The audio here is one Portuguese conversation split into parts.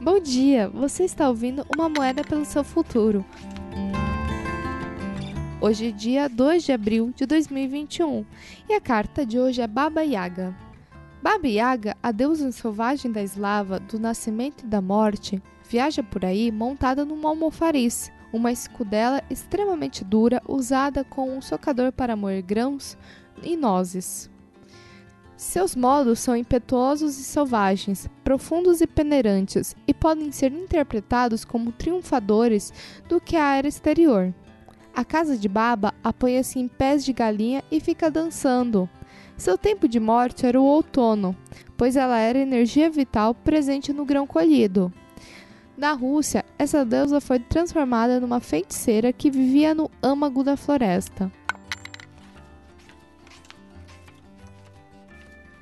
Bom dia, você está ouvindo Uma Moeda pelo Seu Futuro. Hoje é dia 2 de abril de 2021 e a carta de hoje é Baba Yaga. Baba Yaga, a deusa selvagem da eslava, do nascimento e da morte, viaja por aí montada num almofariz, uma escudela extremamente dura usada com um socador para moer grãos e nozes. Seus modos são impetuosos e selvagens, profundos e peneirantes, e podem ser interpretados como triunfadores do que a era exterior. A casa de Baba apoia-se em pés de galinha e fica dançando. Seu tempo de morte era o outono, pois ela era energia vital presente no grão colhido. Na Rússia, essa deusa foi transformada numa feiticeira que vivia no âmago da floresta.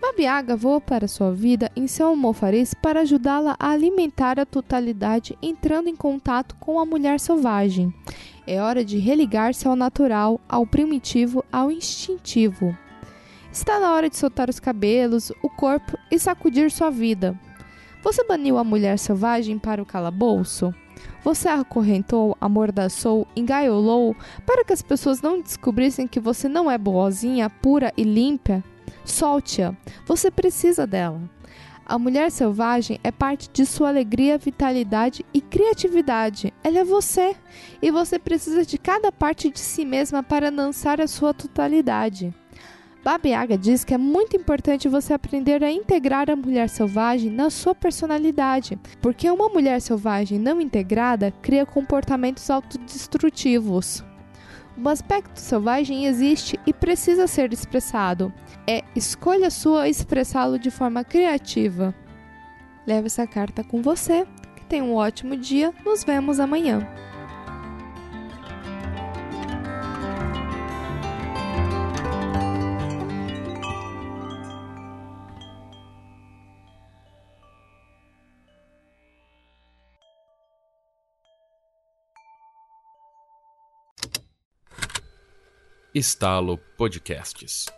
Babiaga voa para sua vida em seu almofariz para ajudá-la a alimentar a totalidade entrando em contato com a mulher selvagem. É hora de religar-se ao natural, ao primitivo, ao instintivo. Está na hora de soltar os cabelos, o corpo e sacudir sua vida. Você baniu a mulher selvagem para o calabouço? Você acorrentou, amordaçou, engaiolou para que as pessoas não descobrissem que você não é boazinha, pura e limpa? Solte-a. Você precisa dela. A mulher selvagem é parte de sua alegria, vitalidade e criatividade. Ela é você. E você precisa de cada parte de si mesma para lançar a sua totalidade. Babiaga diz que é muito importante você aprender a integrar a mulher selvagem na sua personalidade, porque uma mulher selvagem não integrada cria comportamentos autodestrutivos. Um aspecto selvagem existe e precisa ser expressado. É escolha sua expressá-lo de forma criativa. Leve essa carta com você. Que tenha um ótimo dia. Nos vemos amanhã. Estalo Podcasts